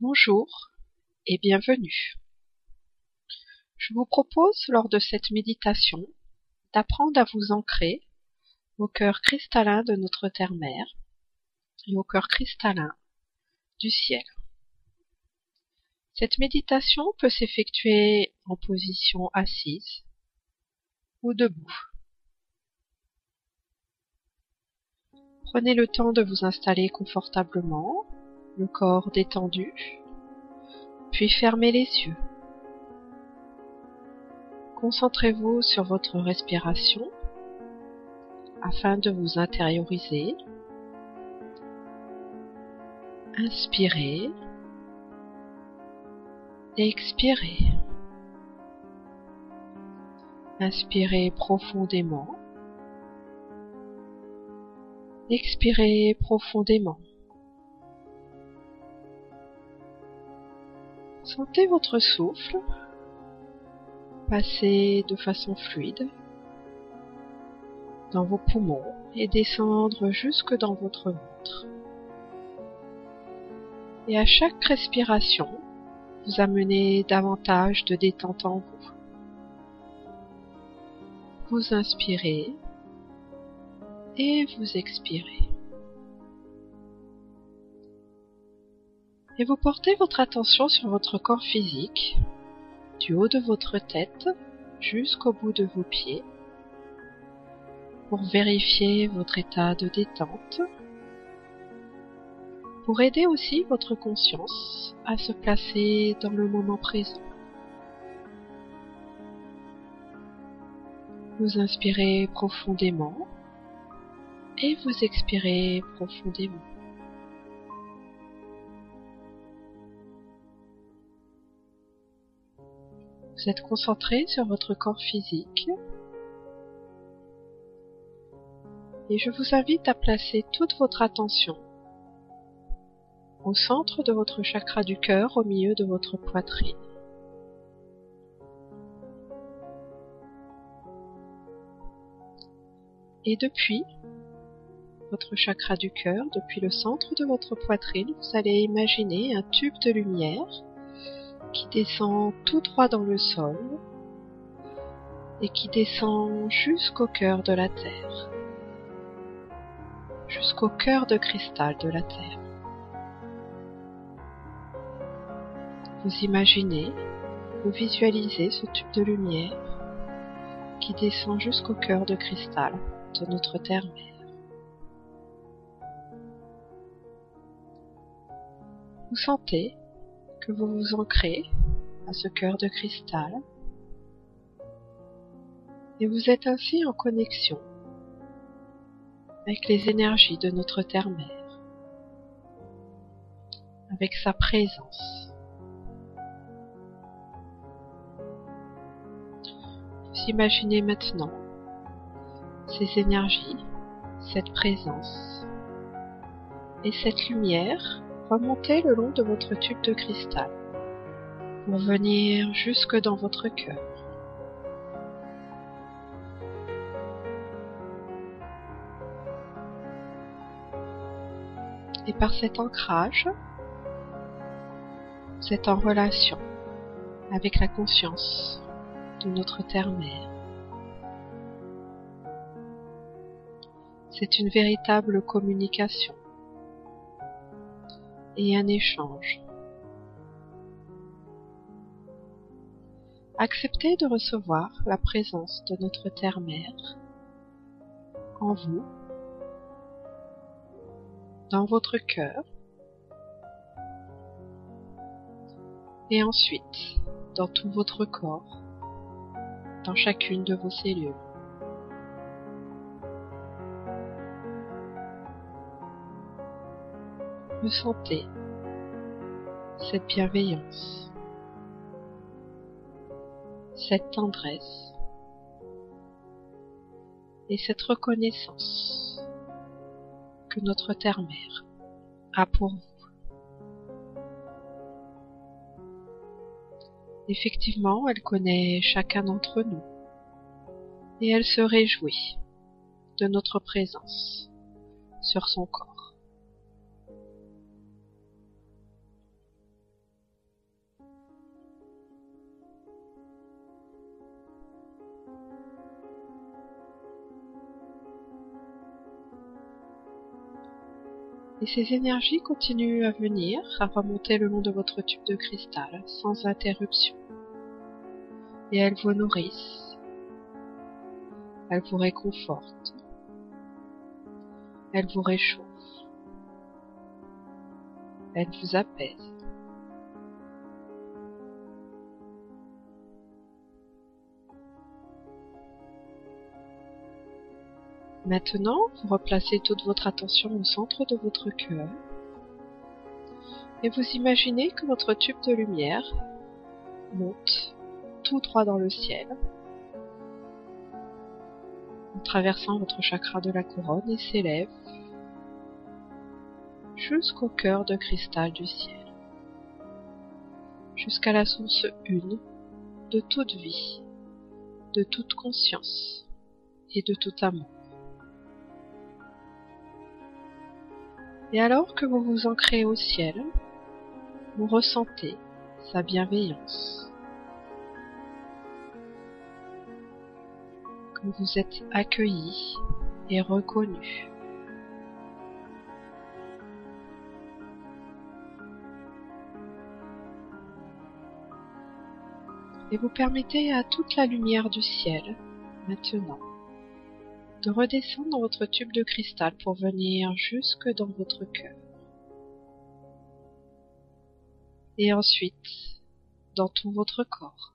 Bonjour et bienvenue. Je vous propose lors de cette méditation d'apprendre à vous ancrer au cœur cristallin de notre terre-mère et au cœur cristallin du ciel. Cette méditation peut s'effectuer en position assise ou debout. Prenez le temps de vous installer confortablement, le corps détendu, puis fermez les yeux. Concentrez-vous sur votre respiration afin de vous intérioriser. Inspirez expirez. Inspirez profondément. Expirez profondément. Sentez votre souffle passer de façon fluide dans vos poumons et descendre jusque dans votre ventre. Et à chaque respiration, vous amenez davantage de détente en vous. Vous inspirez et vous expirez. Et vous portez votre attention sur votre corps physique, du haut de votre tête jusqu'au bout de vos pieds, pour vérifier votre état de détente, pour aider aussi votre conscience à se placer dans le moment présent. Vous inspirez profondément et vous expirez profondément. Vous êtes concentré sur votre corps physique et je vous invite à placer toute votre attention au centre de votre chakra du cœur au milieu de votre poitrine. Et depuis votre chakra du cœur, depuis le centre de votre poitrine, vous allez imaginer un tube de lumière qui descend tout droit dans le sol et qui descend jusqu'au cœur de la Terre, jusqu'au cœur de cristal de la Terre. Vous imaginez, vous visualisez ce tube de lumière qui descend jusqu'au cœur de cristal de notre Terre-Mère. Vous sentez que vous vous ancrez à ce cœur de cristal et vous êtes ainsi en connexion avec les énergies de notre Terre-Mère, avec sa présence. Vous imaginez maintenant ces énergies, cette présence et cette lumière remonter le long de votre tube de cristal pour venir jusque dans votre cœur. Et par cet ancrage, vous en relation avec la conscience de notre Terre-Mère. C'est une véritable communication et un échange. Acceptez de recevoir la présence de notre Terre-Mère en vous, dans votre cœur, et ensuite dans tout votre corps, dans chacune de vos cellules. Ressentez cette bienveillance, cette tendresse et cette reconnaissance que notre Terre-Mère a pour vous. Effectivement, elle connaît chacun d'entre nous et elle se réjouit de notre présence sur son corps. Ces énergies continuent à venir, à remonter le long de votre tube de cristal sans interruption. Et elles vous nourrissent. Elles vous réconfortent. Elles vous réchauffent. Elles vous apaisent. Maintenant, vous replacez toute votre attention au centre de votre cœur et vous imaginez que votre tube de lumière monte tout droit dans le ciel en traversant votre chakra de la couronne et s'élève jusqu'au cœur de cristal du ciel, jusqu'à la source une de toute vie, de toute conscience et de tout amour. Et alors que vous vous ancrez au ciel, vous ressentez sa bienveillance. Que vous êtes accueilli et reconnu. Et vous permettez à toute la lumière du ciel, maintenant, de redescendre votre tube de cristal pour venir jusque dans votre cœur. Et ensuite, dans tout votre corps.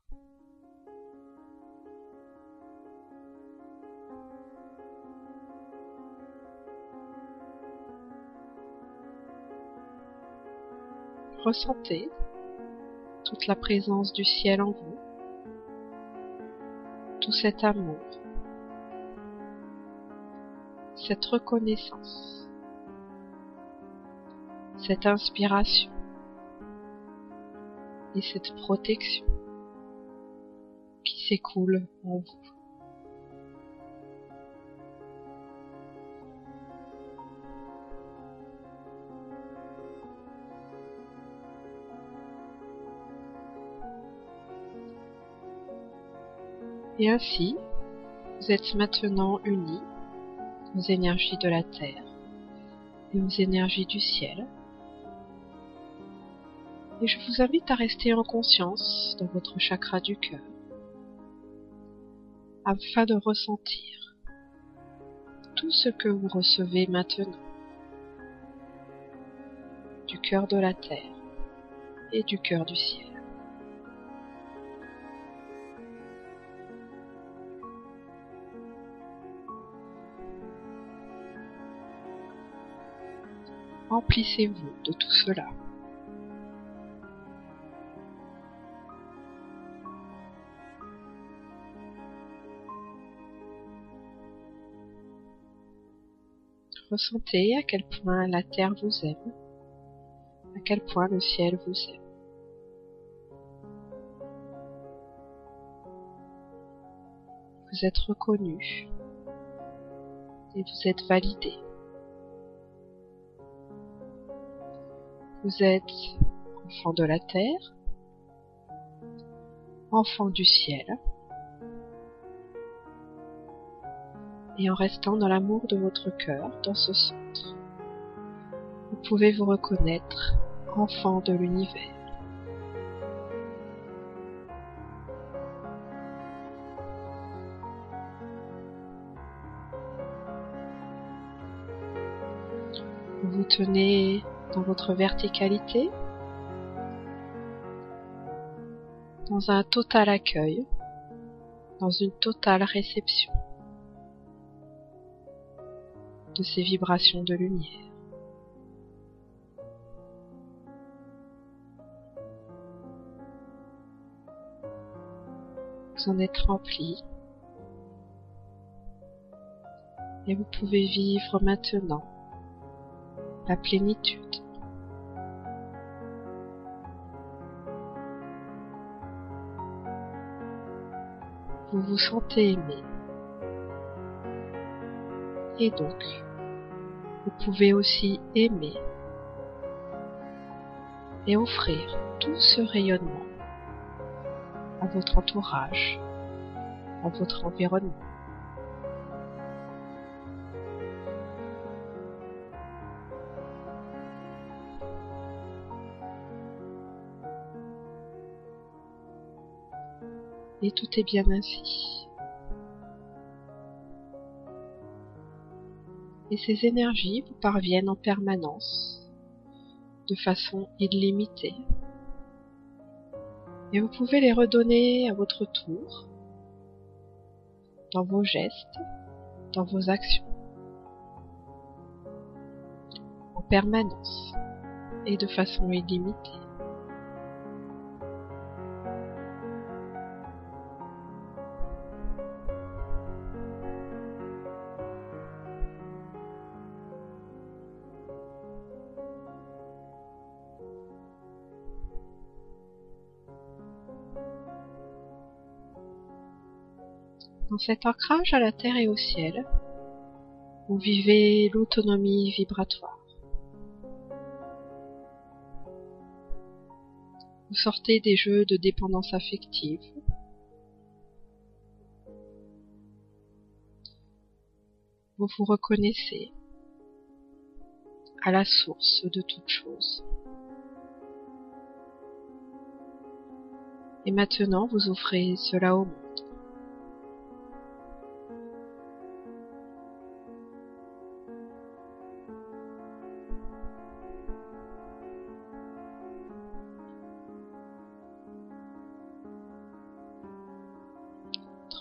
Ressentez toute la présence du ciel en vous, tout cet amour, cette reconnaissance, cette inspiration et cette protection qui s'écoule en vous. Et ainsi, vous êtes maintenant unis aux énergies de la terre et aux énergies du ciel. Et je vous invite à rester en conscience dans votre chakra du cœur afin de ressentir tout ce que vous recevez maintenant du cœur de la terre et du cœur du ciel. Remplissez-vous de tout cela. Ressentez à quel point la terre vous aime, à quel point le ciel vous aime. Vous êtes reconnu et vous êtes validé. Vous êtes enfant de la terre, enfant du ciel, et en restant dans l'amour de votre cœur, dans ce centre, vous pouvez vous reconnaître enfant de l'univers. Vous tenez dans votre verticalité, dans un total accueil, dans une totale réception de ces vibrations de lumière. Vous en êtes rempli et vous pouvez vivre maintenant la plénitude. Vous vous sentez aimé. Et donc, vous pouvez aussi aimer et offrir tout ce rayonnement à votre entourage, à votre environnement. Et tout est bien ainsi. Et ces énergies vous parviennent en permanence, de façon illimitée. Et vous pouvez les redonner à votre tour, dans vos gestes, dans vos actions, en permanence et de façon illimitée. Dans cet ancrage à la terre et au ciel, vous vivez l'autonomie vibratoire. Vous sortez des jeux de dépendance affective. Vous vous reconnaissez à la source de toute chose. Et maintenant, vous offrez cela au monde.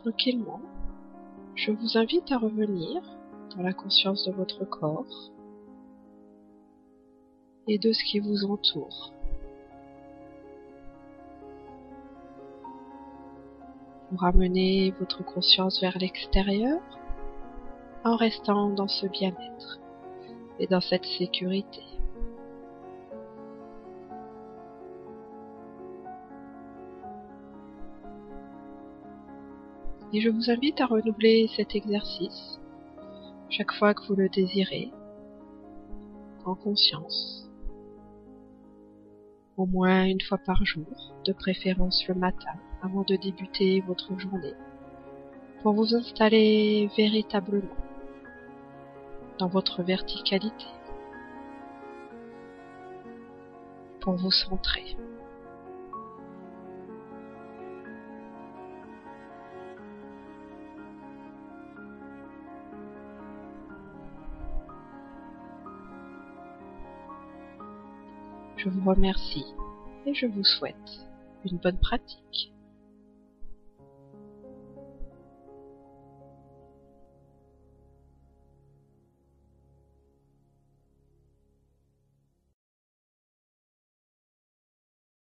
Tranquillement, je vous invite à revenir dans la conscience de votre corps et de ce qui vous entoure. Vous ramenez votre conscience vers l'extérieur en restant dans ce bien-être et dans cette sécurité. Et je vous invite à renouveler cet exercice chaque fois que vous le désirez, en conscience, au moins une fois par jour, de préférence le matin, avant de débuter votre journée, pour vous installer véritablement dans votre verticalité, pour vous centrer. Je vous remercie et je vous souhaite une bonne pratique.